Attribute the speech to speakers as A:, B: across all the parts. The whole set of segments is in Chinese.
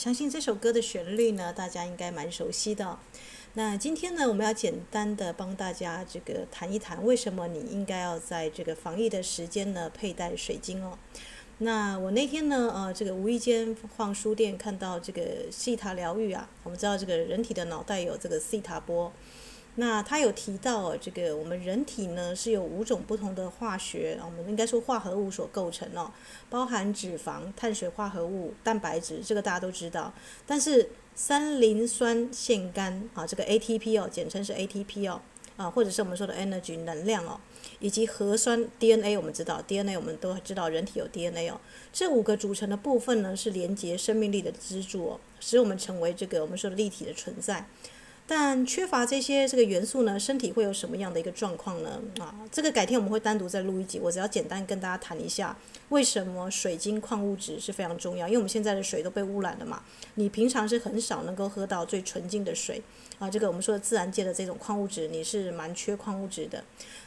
A: 相信这首歌的旋律呢，大家应该蛮熟悉的。那今天呢，我们要简单的帮大家这个谈一谈，为什么你应该要在这个防疫的时间呢佩戴水晶哦。那我那天呢，呃，这个无意间逛书店看到这个西塔疗愈啊，我们知道这个人体的脑袋有这个西塔波。那他有提到，这个我们人体呢是有五种不同的化学，我们应该说化合物所构成哦，包含脂肪、碳水化合物、蛋白质，这个大家都知道。但是三磷酸腺苷啊，这个 ATP 哦，简称是 ATP 哦，啊，或者是我们说的 energy 能量哦，以及核酸 DNA，我们知道 DNA 我们都知道人体有 DNA 哦，这五个组成的部分呢是连接生命力的支柱，使我们成为这个我们说的立体的存在。但缺乏这些这个元素呢，身体会有什么样的一个状况呢？啊，这个改天我们会单独再录一集，我只要简单跟大家谈一下，为什么水晶矿物质是非常重要。因为我们现在的水都被污染了嘛，你平常是很少能够喝到最纯净的水啊。这个我们说的自然界的这种矿物质，你是蛮缺矿物质的。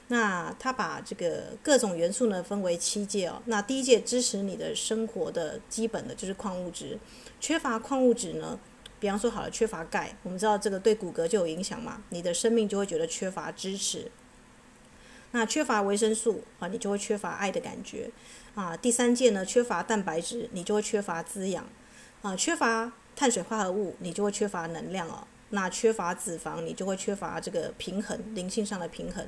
A: 那它把这个各种元素呢分为七界哦。那第一界支持你的生活的基本的就是矿物质，缺乏矿物质呢？比方说好了，缺乏钙，我们知道这个对骨骼就有影响嘛，你的生命就会觉得缺乏支持。那缺乏维生素啊，你就会缺乏爱的感觉啊。第三件呢，缺乏蛋白质，你就会缺乏滋养啊。缺乏碳水化合物，你就会缺乏能量哦。那缺乏脂肪，你就会缺乏这个平衡，灵性上的平衡。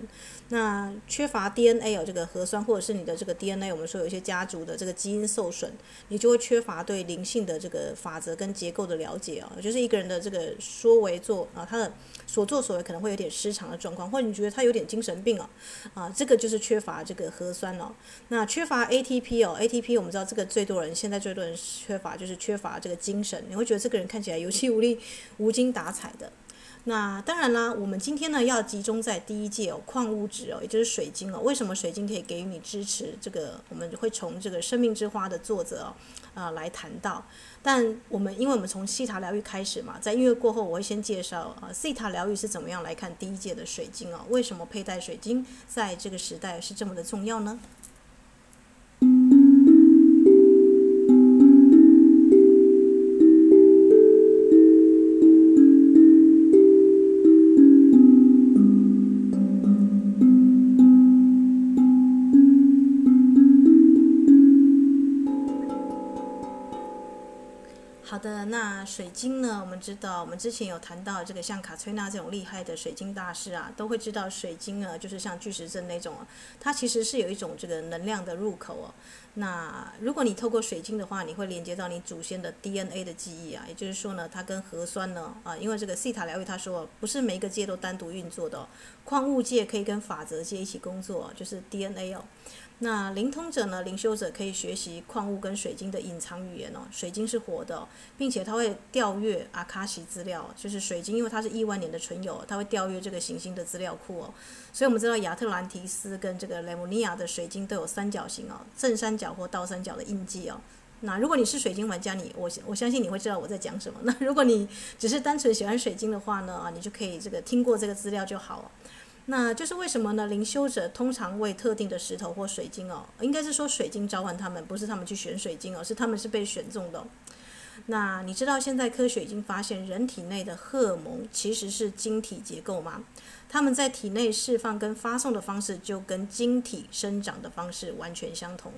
A: 那缺乏 DNA 有这个核酸，或者是你的这个 DNA，我们说有一些家族的这个基因受损，你就会缺乏对灵性的这个法则跟结构的了解啊。就是一个人的这个说为做啊，他的所作所为可能会有点失常的状况，或者你觉得他有点精神病哦，啊，这个就是缺乏这个核酸哦。那缺乏 ATP 哦，ATP 我们知道这个最多人现在最多人缺乏就是缺乏这个精神，你会觉得这个人看起来有气无力、无精打采。的，那当然啦，我们今天呢要集中在第一届哦，矿物质哦，也就是水晶哦。为什么水晶可以给予你支持？这个我们会从这个《生命之花》的作者啊、哦呃、来谈到。但我们因为我们从西塔疗愈开始嘛，在音乐过后，我会先介绍啊西塔疗愈是怎么样来看第一届的水晶哦。为什么佩戴水晶在这个时代是这么的重要呢？水晶呢，我们知道，我们之前有谈到这个像卡崔娜这种厉害的水晶大师啊，都会知道水晶呢，就是像巨石阵那种，它其实是有一种这个能量的入口哦。那如果你透过水晶的话，你会连接到你祖先的 DNA 的记忆啊，也就是说呢，它跟核酸呢啊，因为这个西塔疗愈他说，不是每一个界都单独运作的哦，矿物界可以跟法则界一起工作，就是 DNA 哦。那灵通者呢？灵修者可以学习矿物跟水晶的隐藏语言哦。水晶是活的，并且它会调阅阿卡西资料，就是水晶，因为它是亿万年的存有，它会调阅这个行星的资料库哦。所以我们知道亚特兰提斯跟这个雷姆尼亚的水晶都有三角形哦，正三角或倒三角的印记哦。那如果你是水晶玩家，你我我相信你会知道我在讲什么。那如果你只是单纯喜欢水晶的话呢，啊，你就可以这个听过这个资料就好了。那就是为什么呢？灵修者通常为特定的石头或水晶哦，应该是说水晶召唤他们，不是他们去选水晶哦，是他们是被选中的。那你知道现在科学已经发现人体内的荷尔蒙其实是晶体结构吗？他们在体内释放跟发送的方式就跟晶体生长的方式完全相同。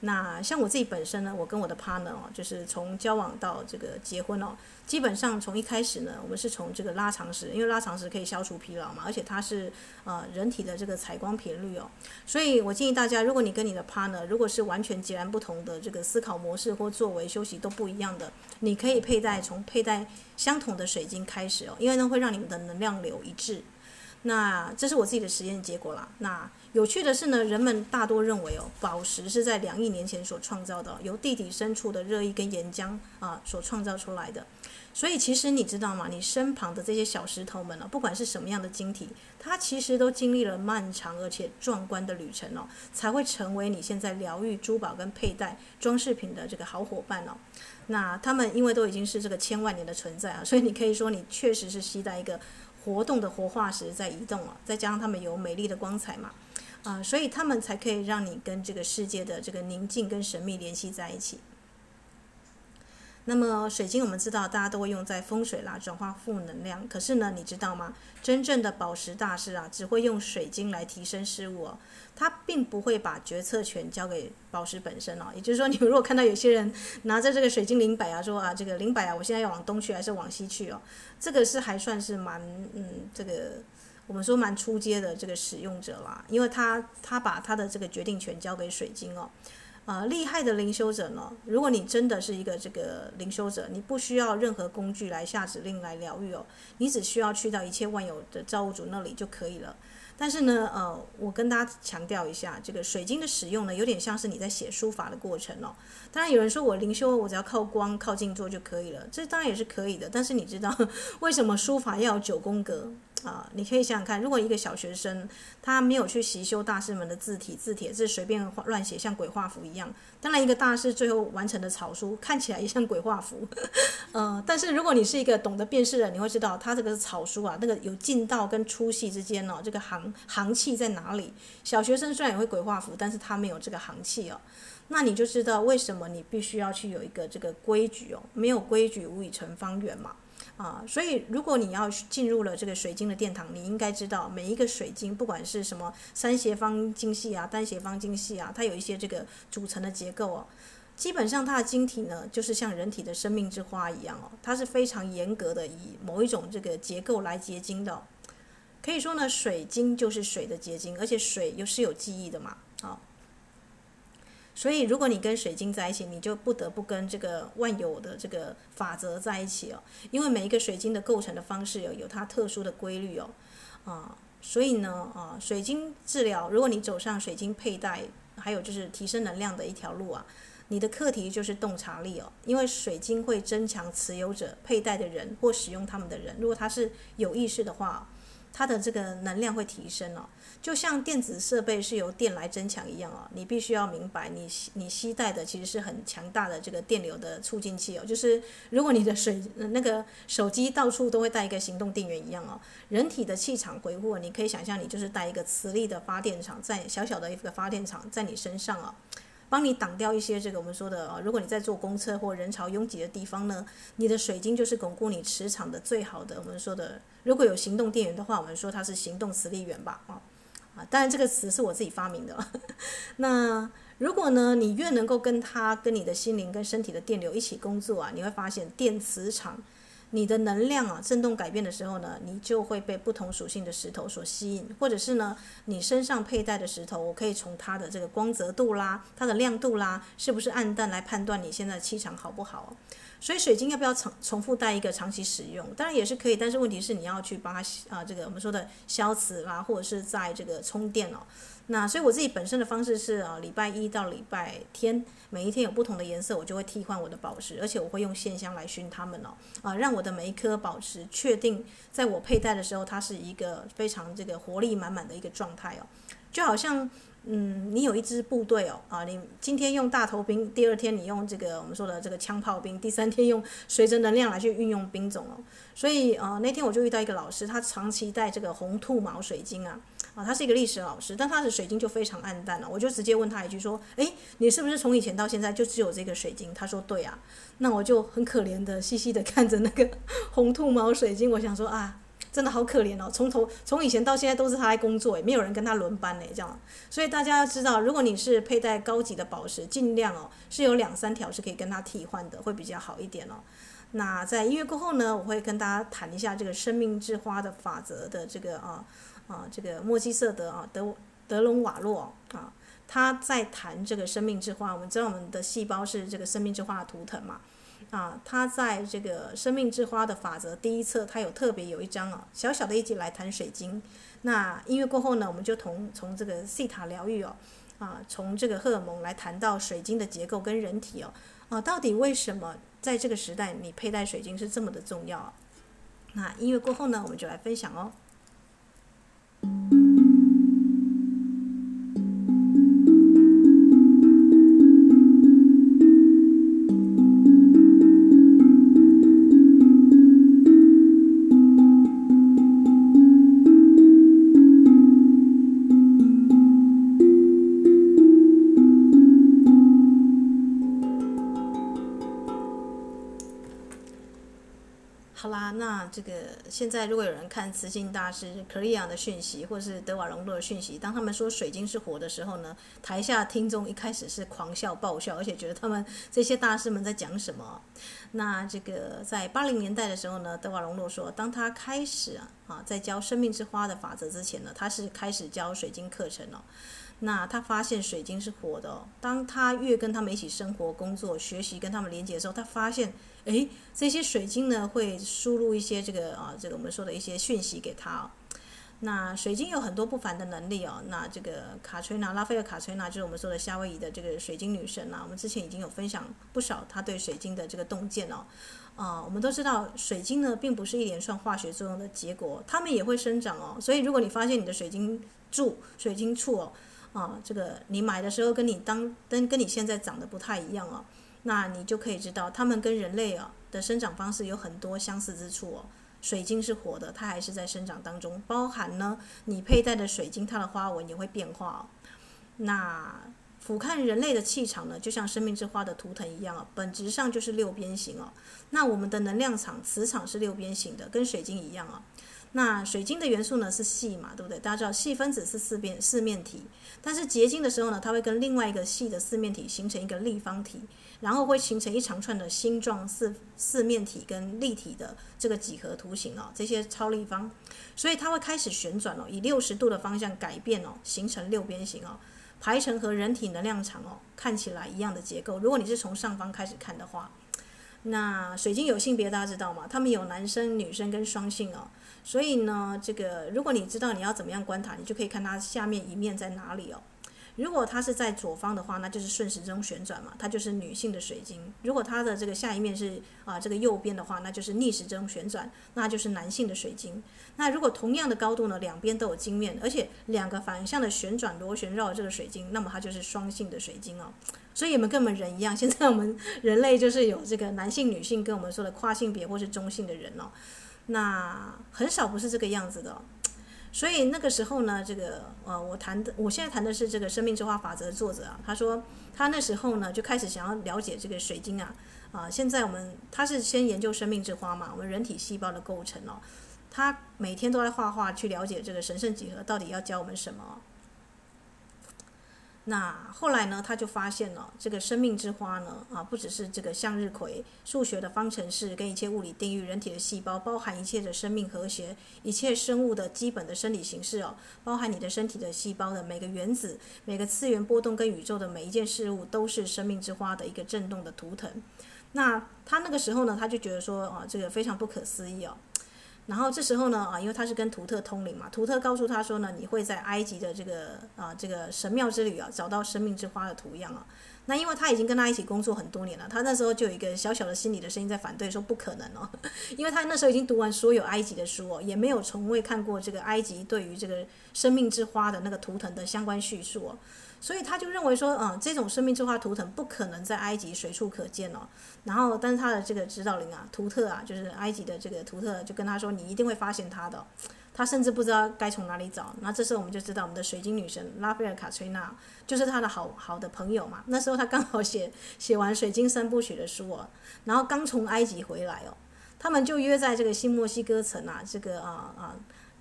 A: 那像我自己本身呢，我跟我的 partner 哦，就是从交往到这个结婚哦，基本上从一开始呢，我们是从这个拉长石，因为拉长石可以消除疲劳嘛，而且它是呃人体的这个采光频率哦，所以我建议大家，如果你跟你的 partner 如果是完全截然不同的这个思考模式或作为休息都不一样的，你可以佩戴从佩戴相同的水晶开始哦，因为呢会让你们的能量流一致。那这是我自己的实验结果啦。那有趣的是呢，人们大多认为哦，宝石是在两亿年前所创造的，由地底深处的热液跟岩浆啊所创造出来的。所以其实你知道吗？你身旁的这些小石头们呢，不管是什么样的晶体，它其实都经历了漫长而且壮观的旅程哦，才会成为你现在疗愈珠宝跟佩戴装饰品的这个好伙伴哦。那他们因为都已经是这个千万年的存在啊，所以你可以说你确实是携带一个。活动的活化石在移动啊，再加上它们有美丽的光彩嘛，啊、所以它们才可以让你跟这个世界的这个宁静跟神秘联系在一起。那么水晶我们知道大家都会用在风水啦，转化负能量。可是呢，你知道吗？真正的宝石大师啊，只会用水晶来提升事物哦，他并不会把决策权交给宝石本身哦。也就是说，你们如果看到有些人拿着这个水晶灵摆啊，说啊，这个灵摆啊，我现在要往东去还是往西去哦？这个是还算是蛮嗯，这个我们说蛮初阶的这个使用者啦，因为他他把他的这个决定权交给水晶哦。啊，厉害的灵修者呢，如果你真的是一个这个灵修者，你不需要任何工具来下指令来疗愈哦，你只需要去到一切万有的造物主那里就可以了。但是呢，呃，我跟大家强调一下，这个水晶的使用呢，有点像是你在写书法的过程哦。当然有人说我灵修，我只要靠光、靠静坐就可以了，这当然也是可以的。但是你知道 为什么书法要有九宫格？啊，你可以想想看，如果一个小学生他没有去习修大师们的字体字帖，字随便乱写，像鬼画符一样。当然，一个大师最后完成的草书看起来也像鬼画符。呃，但是如果你是一个懂得辨识的人，你会知道他这个草书啊，那个有劲道跟粗细之间哦，这个行行气在哪里？小学生虽然也会鬼画符，但是他没有这个行气哦。那你就知道为什么你必须要去有一个这个规矩哦，没有规矩，无以成方圆嘛。啊，所以如果你要进入了这个水晶的殿堂，你应该知道每一个水晶，不管是什么三斜方晶系啊、单斜方晶系啊，它有一些这个组成的结构哦。基本上它的晶体呢，就是像人体的生命之花一样哦，它是非常严格的以某一种这个结构来结晶的。可以说呢，水晶就是水的结晶，而且水又是有记忆的嘛，啊。所以，如果你跟水晶在一起，你就不得不跟这个万有的这个法则在一起哦。因为每一个水晶的构成的方式有有它特殊的规律哦，啊，所以呢，啊，水晶治疗，如果你走上水晶佩戴，还有就是提升能量的一条路啊，你的课题就是洞察力哦。因为水晶会增强持有者佩戴的人或使用他们的人，如果他是有意识的话，它的这个能量会提升哦。就像电子设备是由电来增强一样哦，你必须要明白你，你你携带的其实是很强大的这个电流的促进器哦。就是如果你的水那个手机到处都会带一个行动电源一样哦，人体的气场回复，你可以想象你就是带一个磁力的发电厂，在小小的一个发电厂在你身上哦。帮你挡掉一些这个我们说的啊，如果你在坐公车或人潮拥挤的地方呢，你的水晶就是巩固你磁场的最好的。我们说的，如果有行动电源的话，我们说它是行动磁力源吧，啊。啊，当然这个词是我自己发明的。那如果呢，你越能够跟它、跟你的心灵、跟身体的电流一起工作啊，你会发现电磁场，你的能量啊震动改变的时候呢，你就会被不同属性的石头所吸引，或者是呢，你身上佩戴的石头，我可以从它的这个光泽度啦、它的亮度啦，是不是暗淡来判断你现在气场好不好。所以水晶要不要重重复戴一个长期使用？当然也是可以，但是问题是你要去帮它啊，这个我们说的消磁啦，或者是在这个充电哦。那所以我自己本身的方式是啊，礼拜一到礼拜天每一天有不同的颜色，我就会替换我的宝石，而且我会用线香来熏它们哦，啊，让我的每一颗宝石确定在我佩戴的时候，它是一个非常这个活力满满的一个状态哦，就好像。嗯，你有一支部队哦，啊，你今天用大头兵，第二天你用这个我们说的这个枪炮兵，第三天用随着能量来去运用兵种哦。所以啊，那天我就遇到一个老师，他长期戴这个红兔毛水晶啊，啊，他是一个历史老师，但他的水晶就非常暗淡了。我就直接问他一句说，诶，你是不是从以前到现在就只有这个水晶？他说对啊。那我就很可怜的细细的看着那个 红兔毛水晶，我想说啊。真的好可怜哦，从头从以前到现在都是他在工作，也没有人跟他轮班呢，这样。所以大家要知道，如果你是佩戴高级的宝石，尽量哦是有两三条是可以跟他替换的，会比较好一点哦。那在音乐过后呢，我会跟大家谈一下这个生命之花的法则的这个啊啊这个莫基瑟德啊德德隆瓦洛啊，他在谈这个生命之花。我们知道我们的细胞是这个生命之花的图腾嘛。啊，他在这个生命之花的法则第一册，他有特别有一章啊，小小的一集来谈水晶。那音乐过后呢，我们就从从这个西塔疗愈哦，啊，从这个荷尔蒙来谈到水晶的结构跟人体哦，啊，到底为什么在这个时代你佩戴水晶是这么的重要？那音乐过后呢，我们就来分享哦。这现在如果有人看慈心大师克里昂的讯息，或是德瓦隆多的讯息，当他们说水晶是火的时候呢，台下听众一开始是狂笑爆笑，而且觉得他们这些大师们在讲什么。那这个在八零年代的时候呢，德瓦隆多说，当他开始啊在教生命之花的法则之前呢，他是开始教水晶课程哦。那他发现水晶是活的哦。当他越跟他们一起生活、工作、学习，跟他们连接的时候，他发现，诶，这些水晶呢会输入一些这个啊，这个我们说的一些讯息给他哦。那水晶有很多不凡的能力哦。那这个卡崔娜、拉斐尔卡崔娜就是我们说的夏威夷的这个水晶女神啊。我们之前已经有分享不少她对水晶的这个洞见哦。啊，我们都知道水晶呢并不是一连串化学作用的结果，它们也会生长哦。所以如果你发现你的水晶柱、水晶柱哦，啊，这个你买的时候跟你当跟跟你现在长得不太一样哦，那你就可以知道它们跟人类啊的生长方式有很多相似之处哦。水晶是活的，它还是在生长当中，包含呢你佩戴的水晶，它的花纹也会变化哦。那俯瞰人类的气场呢，就像生命之花的图腾一样哦，本质上就是六边形哦。那我们的能量场、磁场是六边形的，跟水晶一样哦。那水晶的元素呢是细嘛，对不对？大家知道细分子是四边四面体，但是结晶的时候呢，它会跟另外一个细的四面体形成一个立方体，然后会形成一长串的星状四四面体跟立体的这个几何图形哦，这些超立方，所以它会开始旋转哦，以六十度的方向改变哦，形成六边形哦，排成和人体能量场哦看起来一样的结构。如果你是从上方开始看的话，那水晶有性别，大家知道吗？他们有男生、女生跟双性哦。所以呢，这个如果你知道你要怎么样观察，你就可以看它下面一面在哪里哦。如果它是在左方的话，那就是顺时针旋转嘛，它就是女性的水晶；如果它的这个下一面是啊这个右边的话，那就是逆时针旋转，那就是男性的水晶。那如果同样的高度呢，两边都有晶面，而且两个反向的旋转螺旋绕这个水晶，那么它就是双性的水晶哦。所以我们跟我们人一样，现在我们 人类就是有这个男性、女性，跟我们说的跨性别或是中性的人哦。那很少不是这个样子的，所以那个时候呢，这个呃，我谈的，我现在谈的是这个《生命之花法则》的作者啊，他说他那时候呢就开始想要了解这个水晶啊，啊，现在我们他是先研究生命之花嘛，我们人体细胞的构成哦，他每天都在画画去了解这个神圣几何到底要教我们什么。那后来呢，他就发现了这个生命之花呢，啊，不只是这个向日葵、数学的方程式跟一切物理定律、人体的细胞，包含一切的生命和谐、一切生物的基本的生理形式哦，包含你的身体的细胞的每个原子、每个次元波动跟宇宙的每一件事物，都是生命之花的一个震动的图腾。那他那个时候呢，他就觉得说啊，这个非常不可思议哦。然后这时候呢，啊，因为他是跟图特通灵嘛，图特告诉他说呢，你会在埃及的这个啊这个神庙之旅啊，找到生命之花的图样啊。那因为他已经跟他一起工作很多年了，他那时候就有一个小小的心理的声音在反对，说不可能哦，因为他那时候已经读完所有埃及的书哦，也没有从未看过这个埃及对于这个生命之花的那个图腾的相关叙述哦。所以他就认为说，嗯，这种生命之花图腾不可能在埃及随处可见哦。然后，但是他的这个指导灵啊，图特啊，就是埃及的这个图特，就跟他说，你一定会发现他的。他甚至不知道该从哪里找。那这时候我们就知道，我们的水晶女神拉斐尔卡崔娜就是他的好好的朋友嘛。那时候他刚好写写完水晶三部曲的书哦，然后刚从埃及回来哦，他们就约在这个新墨西哥城啊，这个啊啊。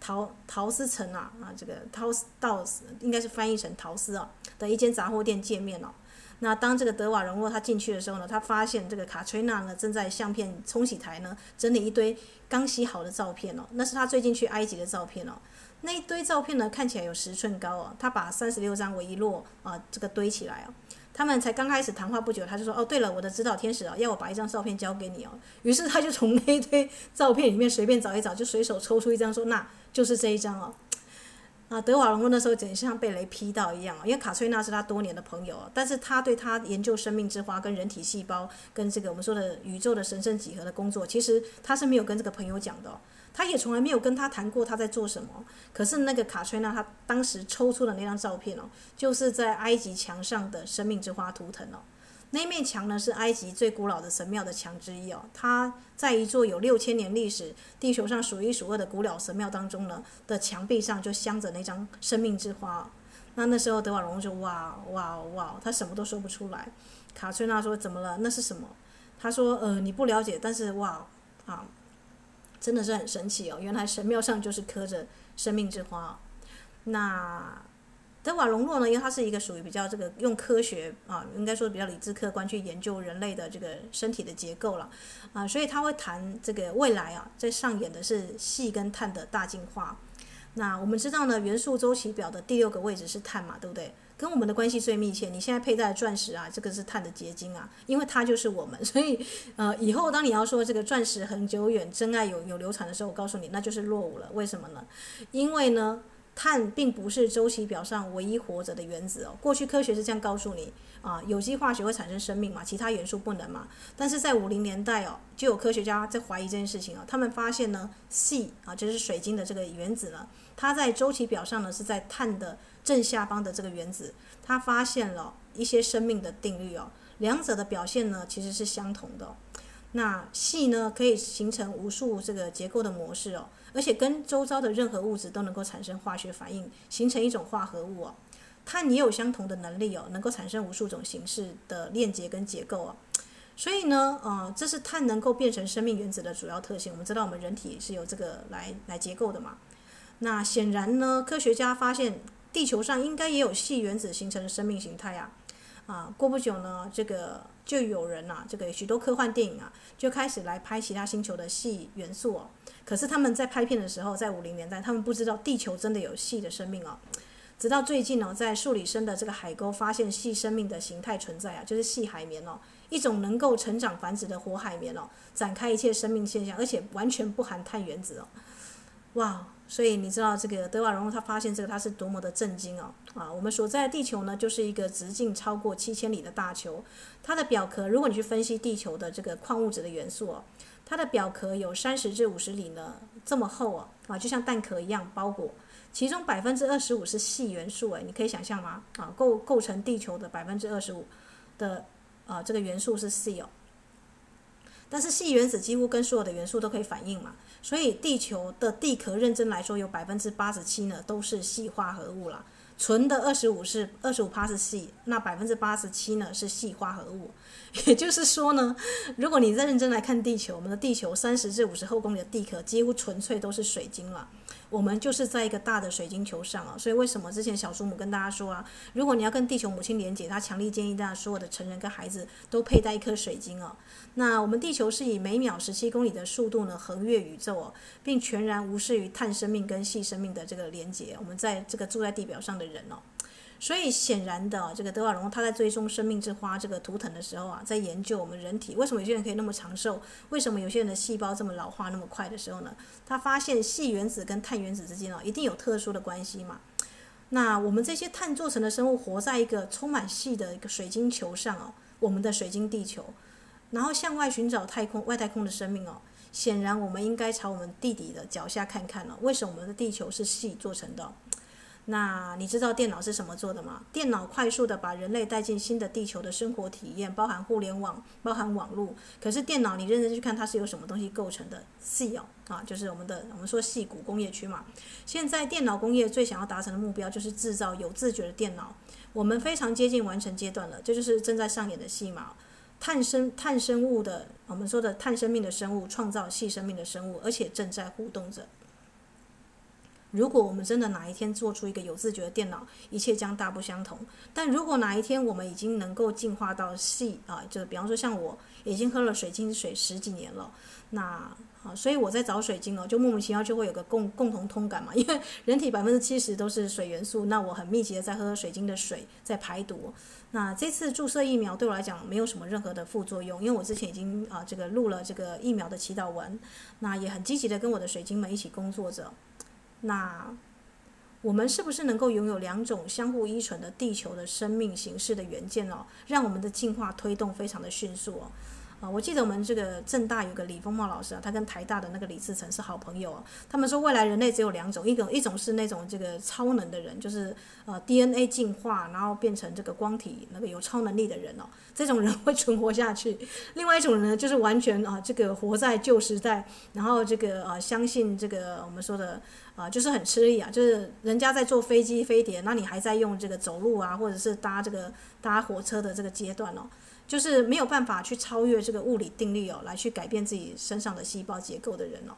A: 陶陶斯城啊啊，这个陶斯道斯应该是翻译成陶斯啊的一间杂货店见面哦。那当这个德瓦荣沃他进去的时候呢，他发现这个卡崔娜呢正在相片冲洗台呢整理一堆刚洗好的照片哦，那是他最近去埃及的照片哦。那一堆照片呢看起来有十寸高哦，他把三十六张为一摞啊这个堆起来哦。他们才刚开始谈话不久，他就说：“哦，对了，我的指导天使啊，要我把一张照片交给你哦。”于是他就从那一堆照片里面随便找一找，就随手抽出一张，说：“那就是这一张哦。”啊，德瓦隆那时候简直像被雷劈到一样，因为卡崔娜是他多年的朋友，但是他对他研究生命之花跟人体细胞跟这个我们说的宇宙的神圣几何的工作，其实他是没有跟这个朋友讲的。他也从来没有跟他谈过他在做什么，可是那个卡崔娜他当时抽出的那张照片哦，就是在埃及墙上的生命之花图腾哦，那面墙呢是埃及最古老的神庙的墙之一哦，它在一座有六千年历史、地球上数一数二的古老神庙当中呢的墙壁上就镶着那张生命之花，那那时候德瓦隆就哇哇哇，他什么都说不出来，卡崔娜说怎么了？那是什么？他说呃你不了解，但是哇啊。真的是很神奇哦！原来神庙上就是刻着生命之花。那德瓦隆诺呢？因为他是一个属于比较这个用科学啊，应该说比较理智客观去研究人类的这个身体的结构了啊，所以他会谈这个未来啊，在上演的是矽跟碳的大进化。那我们知道呢，元素周期表的第六个位置是碳嘛，对不对？跟我们的关系最密切。你现在佩戴的钻石啊，这个是碳的结晶啊，因为它就是我们。所以呃，以后当你要说这个钻石恒久远、真爱有有流传的时候，我告诉你，那就是落伍了。为什么呢？因为呢，碳并不是周期表上唯一活着的原子哦。过去科学是这样告诉你啊，有机化学会产生生命嘛，其他元素不能嘛。但是在五零年代哦，就有科学家在怀疑这件事情啊，他们发现呢，，C 啊，就是水晶的这个原子呢。它在周期表上呢，是在碳的正下方的这个原子，它发现了一些生命的定律哦，两者的表现呢其实是相同的。那矽呢可以形成无数这个结构的模式哦，而且跟周遭的任何物质都能够产生化学反应，形成一种化合物哦。碳也有相同的能力哦，能够产生无数种形式的链接跟结构哦。所以呢，呃，这是碳能够变成生命原子的主要特性。我们知道我们人体是由这个来来结构的嘛。那显然呢，科学家发现地球上应该也有矽原子形成的生命形态啊！啊，过不久呢，这个就有人啊，这个许多科幻电影啊，就开始来拍其他星球的矽元素哦。可是他们在拍片的时候，在五零年代，他们不知道地球真的有矽的生命哦。直到最近呢，在数里深的这个海沟发现细生命的形态存在啊，就是细海绵哦，一种能够成长繁殖的活海绵哦，展开一切生命现象，而且完全不含碳原子哦。哇！所以你知道这个德瓦隆他发现这个他是多么的震惊哦啊！我们所在的地球呢，就是一个直径超过七千里的大球，它的表壳，如果你去分析地球的这个矿物质的元素哦，它的表壳有三十至五十里呢这么厚哦啊，就像蛋壳一样包裹，其中百分之二十五是矽元素诶，你可以想象吗？啊，构构成地球的百分之二十五的啊这个元素是矽哦。但是矽原子几乎跟所有的元素都可以反应嘛，所以地球的地壳认真来说有百分之八十七呢都是细化合物啦，纯的二十五是二十五帕是细，那百分之八十七呢是细化合物，也就是说呢，如果你再认真来看地球，我们的地球三十至五十后公里的地壳几乎纯粹都是水晶了。我们就是在一个大的水晶球上啊，所以为什么之前小祖母跟大家说啊，如果你要跟地球母亲连接，她强烈建议大家所有的成人跟孩子都佩戴一颗水晶哦。那我们地球是以每秒十七公里的速度呢横越宇宙哦，并全然无视于碳生命跟细生命的这个连接。我们在这个住在地表上的人哦。所以显然的，这个德瓦隆他在追踪生命之花这个图腾的时候啊，在研究我们人体为什么有些人可以那么长寿，为什么有些人的细胞这么老化那么快的时候呢？他发现矽原子跟碳原子之间哦，一定有特殊的关系嘛。那我们这些碳做成的生物活在一个充满矽的一个水晶球上哦，我们的水晶地球，然后向外寻找太空外太空的生命哦。显然我们应该朝我们地底的脚下看看哦，为什么我们的地球是矽做成的？那你知道电脑是什么做的吗？电脑快速地把人类带进新的地球的生活体验，包含互联网，包含网络。可是电脑，你认真去看，它是由什么东西构成的？矽哦，啊，就是我们的我们说细谷工业区嘛。现在电脑工业最想要达成的目标就是制造有自觉的电脑。我们非常接近完成阶段了，这就是正在上演的戏码。碳生碳生物的，我们说的碳生命的生物创造细生命的生物，而且正在互动着。如果我们真的哪一天做出一个有自觉的电脑，一切将大不相同。但如果哪一天我们已经能够进化到矽啊，就是比方说像我已经喝了水晶水十几年了，那啊，所以我在找水晶哦，就莫名其妙就会有个共共同通感嘛，因为人体百分之七十都是水元素，那我很密集的在喝水晶的水在排毒。那这次注射疫苗对我来讲没有什么任何的副作用，因为我之前已经啊这个录了这个疫苗的祈祷文，那也很积极的跟我的水晶们一起工作着。那我们是不是能够拥有两种相互依存的地球的生命形式的元件哦，让我们的进化推动非常的迅速哦。我记得我们这个政大有个李丰茂老师啊，他跟台大的那个李自成是好朋友啊。他们说未来人类只有两种，一种一种是那种这个超能的人，就是呃 DNA 进化然后变成这个光体那个有超能力的人哦，这种人会存活下去。另外一种人呢，就是完全啊这个活在旧时代，然后这个呃相信这个我们说的啊就是很吃力啊，就是人家在坐飞机飞碟，那你还在用这个走路啊，或者是搭这个搭火车的这个阶段哦。就是没有办法去超越这个物理定律哦，来去改变自己身上的细胞结构的人哦。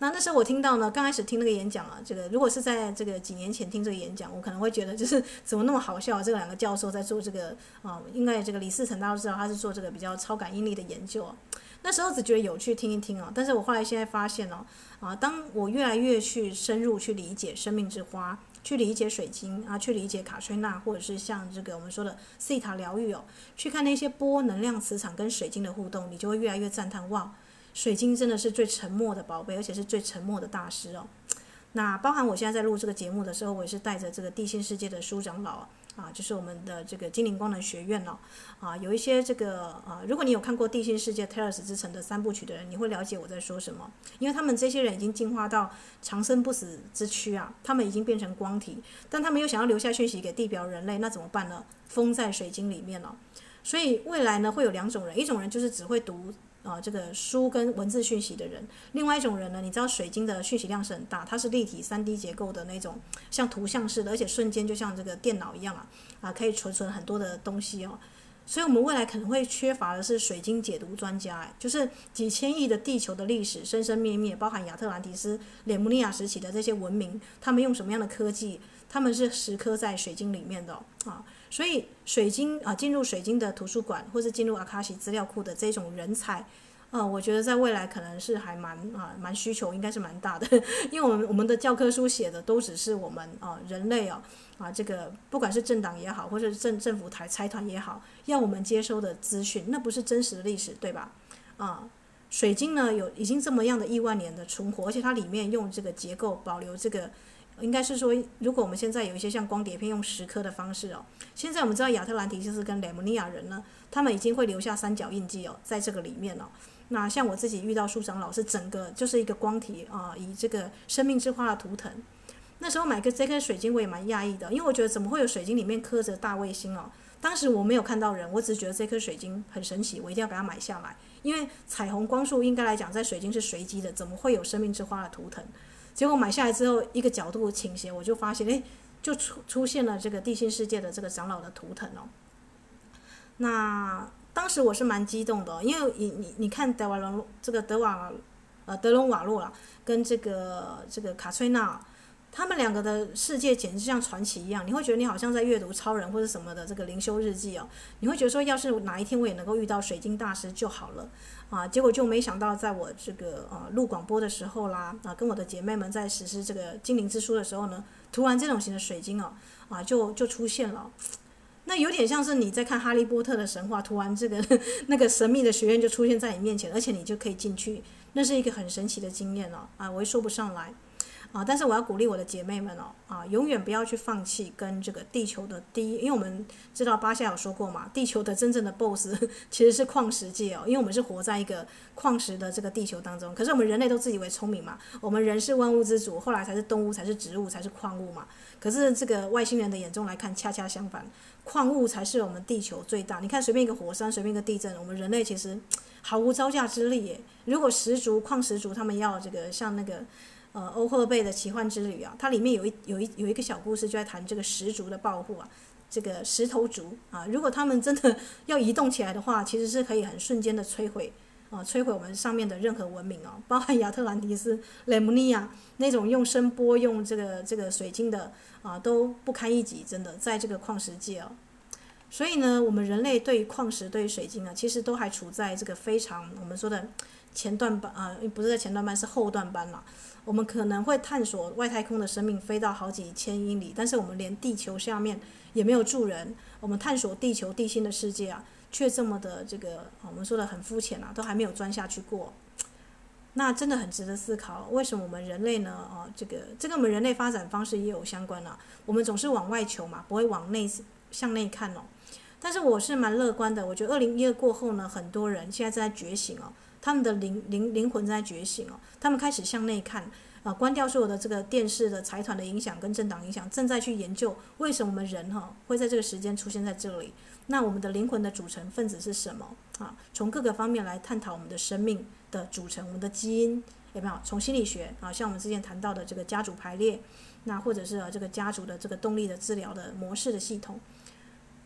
A: 那那时候我听到呢，刚开始听那个演讲啊，这个如果是在这个几年前听这个演讲，我可能会觉得就是怎么那么好笑？这两个教授在做这个啊，应该这个李嗣涔大家都知道他是做这个比较超感应力的研究啊。那时候只觉得有趣，听一听啊。但是我后来现在发现哦，啊，当我越来越去深入去理解生命之花，去理解水晶啊，去理解卡崔娜，或者是像这个我们说的西塔疗愈哦，去看那些波能量磁场跟水晶的互动，你就会越来越赞叹哇。水晶真的是最沉默的宝贝，而且是最沉默的大师哦。那包含我现在在录这个节目的时候，我也是带着这个地心世界的书长老，啊就是我们的这个精灵光能学院哦，啊，有一些这个啊，如果你有看过地心世界 Telos 之城的三部曲的人，你会了解我在说什么，因为他们这些人已经进化到长生不死之躯啊，他们已经变成光体，但他们又想要留下讯息给地表人类，那怎么办呢？封在水晶里面了。所以未来呢，会有两种人，一种人就是只会读。啊，这个书跟文字讯息的人，另外一种人呢，你知道水晶的讯息量是很大，它是立体三 D 结构的那种，像图像似的，而且瞬间就像这个电脑一样啊，啊，可以储存很多的东西哦。所以，我们未来可能会缺乏的是水晶解读专家，哎，就是几千亿的地球的历史，生生灭灭，包含亚特兰蒂斯、雷姆尼亚时期的这些文明，他们用什么样的科技？他们是时刻在水晶里面的啊。所以水晶啊，进入水晶的图书馆，或是进入阿卡西资料库的这种人才，呃、啊，我觉得在未来可能是还蛮啊蛮需求，应该是蛮大的。因为我们我们的教科书写的都只是我们啊人类啊啊这个不管是政党也好，或者是政政府台财团也好，要我们接收的资讯，那不是真实的历史，对吧？啊，水晶呢有已经这么样的亿万年的存活，而且它里面用这个结构保留这个。应该是说，如果我们现在有一些像光碟片用蚀刻的方式哦，现在我们知道亚特兰提斯跟雷姆尼亚人呢，他们已经会留下三角印记哦，在这个里面哦。那像我自己遇到书长老师，整个就是一个光体啊，以这个生命之花的图腾。那时候买个这颗水晶我也蛮讶异的，因为我觉得怎么会有水晶里面刻着大卫星哦？当时我没有看到人，我只是觉得这颗水晶很神奇，我一定要把它买下来，因为彩虹光束应该来讲在水晶是随机的，怎么会有生命之花的图腾？结果买下来之后，一个角度倾斜，我就发现，诶，就出出现了这个地心世界的这个长老的图腾哦。那当时我是蛮激动的，因为你你你看德瓦隆这个德瓦呃德隆瓦洛啦，跟这个这个卡崔娜。他们两个的世界简直像传奇一样，你会觉得你好像在阅读超人或者什么的这个灵修日记哦。你会觉得说，要是哪一天我也能够遇到水晶大师就好了啊！结果就没想到，在我这个啊录广播的时候啦，啊跟我的姐妹们在实施这个精灵之书的时候呢，涂完这种型的水晶哦啊就就出现了。那有点像是你在看哈利波特的神话，涂完这个 那个神秘的学院就出现在你面前，而且你就可以进去，那是一个很神奇的经验哦啊，我也说不上来。啊！但是我要鼓励我的姐妹们哦，啊，永远不要去放弃跟这个地球的第一，因为我们知道巴夏有说过嘛，地球的真正的 BOSS 其实是矿石界哦，因为我们是活在一个矿石的这个地球当中。可是我们人类都自以为聪明嘛，我们人是万物之主，后来才是动物，才是植物，才是矿物嘛。可是这个外星人的眼中来看，恰恰相反，矿物才是我们地球最大。你看，随便一个火山，随便一个地震，我们人类其实 毫无招架之力耶。如果石族、矿石族他们要这个像那个。呃，欧赫贝的奇幻之旅啊，它里面有一有一有一个小故事，就在谈这个石族的保护啊，这个石头族啊，如果他们真的要移动起来的话，其实是可以很瞬间的摧毁啊，摧毁我们上面的任何文明啊，包含亚特兰蒂斯、雷姆尼亚那种用声波、用这个这个水晶的啊，都不堪一击，真的在这个矿石界啊。所以呢，我们人类对于矿石、对于水晶啊，其实都还处在这个非常我们说的前段班啊，不是在前段班，是后段班了。我们可能会探索外太空的生命，飞到好几千英里，但是我们连地球下面也没有住人。我们探索地球地心的世界啊，却这么的这个我们说的很肤浅啊，都还没有钻下去过。那真的很值得思考，为什么我们人类呢？啊，这个这跟我们人类发展方式也有相关啊。我们总是往外求嘛，不会往内向内看哦。但是我是蛮乐观的，我觉得二零一二过后呢，很多人现在正在觉醒哦。他们的灵灵灵魂在觉醒哦，他们开始向内看，啊，关掉所有的这个电视的财团的影响跟政党影响，正在去研究为什么我们人哈会在这个时间出现在这里。那我们的灵魂的组成分子是什么啊？从各个方面来探讨我们的生命的组成，我们的基因有没有？从心理学啊，像我们之前谈到的这个家族排列，那或者是这个家族的这个动力的治疗的模式的系统。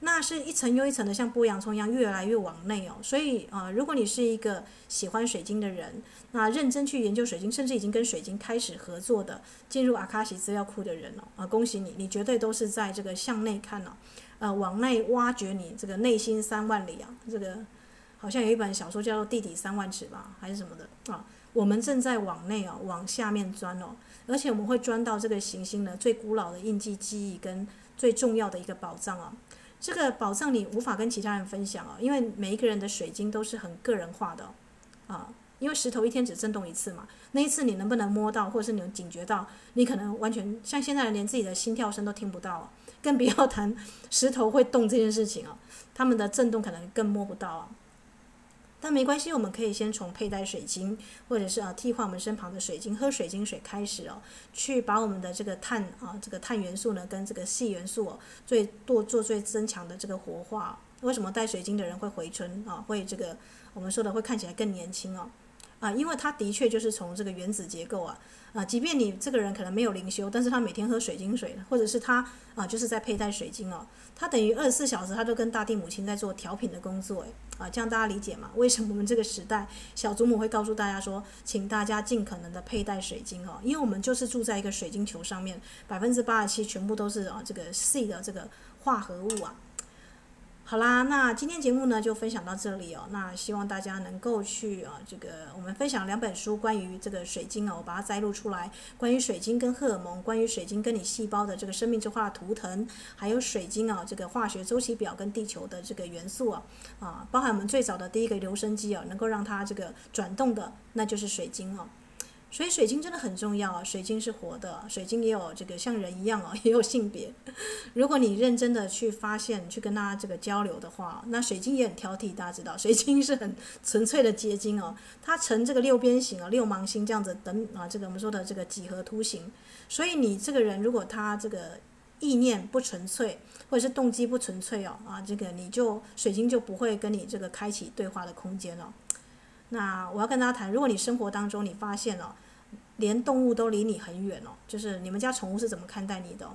A: 那是一层又一层的，像剥洋葱一样越来越往内哦。所以啊、如果你是一个喜欢水晶的人，那认真去研究水晶，甚至已经跟水晶开始合作的，进入阿卡西资料库的人哦，啊，恭喜你，你绝对都是在这个向内看哦，呃，往内挖掘你这个内心三万里啊。这个好像有一本小说叫做《地底三万尺》吧，还是什么的啊？我们正在往内哦，往下面钻哦，而且我们会钻到这个行星的最古老的印记记忆跟最重要的一个宝藏哦。这个宝藏你无法跟其他人分享哦，因为每一个人的水晶都是很个人化的啊。因为石头一天只震动一次嘛，那一次你能不能摸到，或者是你能警觉到，你可能完全像现在连自己的心跳声都听不到，更不要谈石头会动这件事情哦。他们的震动可能更摸不到啊。但没关系，我们可以先从佩戴水晶，或者是啊替换我们身旁的水晶，喝水晶水开始哦，去把我们的这个碳啊这个碳元素呢跟这个硒元素哦最多做最增强的这个活化。为什么戴水晶的人会回春啊？会这个我们说的会看起来更年轻哦。啊，因为它的确就是从这个原子结构啊，啊，即便你这个人可能没有灵修，但是他每天喝水晶水，或者是他啊，就是在佩戴水晶哦，他等于二十四小时他都跟大地母亲在做调频的工作，诶，啊，这样大家理解吗？为什么我们这个时代小祖母会告诉大家说，请大家尽可能的佩戴水晶哦，因为我们就是住在一个水晶球上面，百分之八十七全部都是啊这个 C 的这个化合物啊。好啦，那今天节目呢就分享到这里哦。那希望大家能够去啊，这个我们分享两本书关于这个水晶哦，我把它摘录出来，关于水晶跟荷尔蒙，关于水晶跟你细胞的这个生命之花图腾，还有水晶啊这个化学周期表跟地球的这个元素啊啊，包含我们最早的第一个留声机啊，能够让它这个转动的，那就是水晶哦。所以水晶真的很重要啊！水晶是活的，水晶也有这个像人一样哦，也有性别。如果你认真的去发现、去跟它这个交流的话，那水晶也很挑剔。大家知道，水晶是很纯粹的结晶哦，它呈这个六边形啊、六芒星这样子等啊，这个我们说的这个几何图形。所以你这个人如果他这个意念不纯粹，或者是动机不纯粹哦啊，这个你就水晶就不会跟你这个开启对话的空间了。那我要跟大家谈，如果你生活当中你发现了，连动物都离你很远哦，就是你们家宠物是怎么看待你的？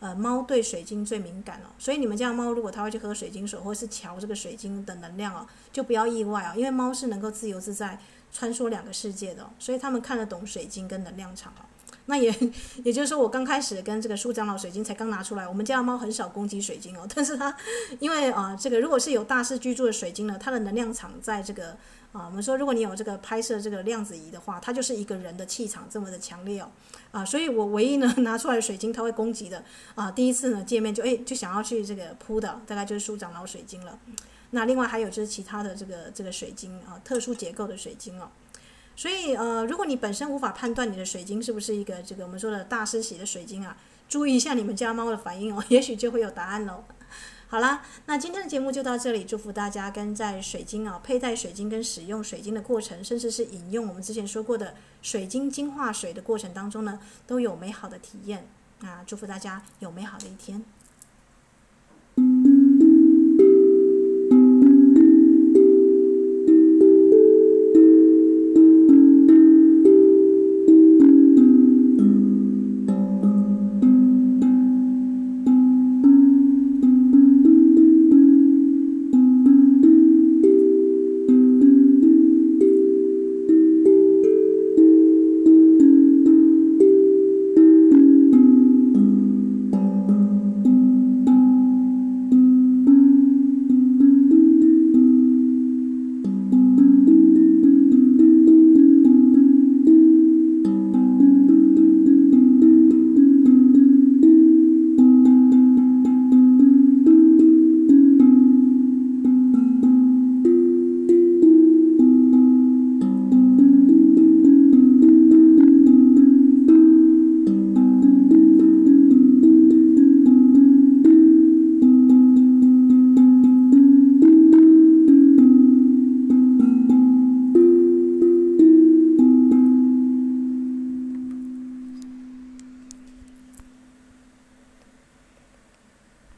A: 呃，猫对水晶最敏感哦，所以你们家猫如果它会去喝水晶水，或是瞧这个水晶的能量哦，就不要意外哦，因为猫是能够自由自在穿梭两个世界的，所以他们看得懂水晶跟能量场哦。那也也就是说，我刚开始跟这个舒长老水晶才刚拿出来，我们家的猫很少攻击水晶哦，但是它因为啊、这个如果是有大师居住的水晶呢，它的能量场在这个。啊，我们说，如果你有这个拍摄这个量子仪的话，它就是一个人的气场这么的强烈哦，啊，所以我唯一呢 拿出来的水晶，它会攻击的啊，第一次呢见面就诶就想要去这个扑的，大概就是舒长老水晶了。那另外还有就是其他的这个这个水晶啊，特殊结构的水晶哦。所以呃，如果你本身无法判断你的水晶是不是一个这个我们说的大师洗的水晶啊，注意一下你们家猫的反应哦，也许就会有答案喽。好啦，那今天的节目就到这里。祝福大家跟在水晶啊，佩戴水晶跟使用水晶的过程，甚至是饮用我们之前说过的水晶精化水的过程当中呢，都有美好的体验。啊，祝福大家有美好的一天。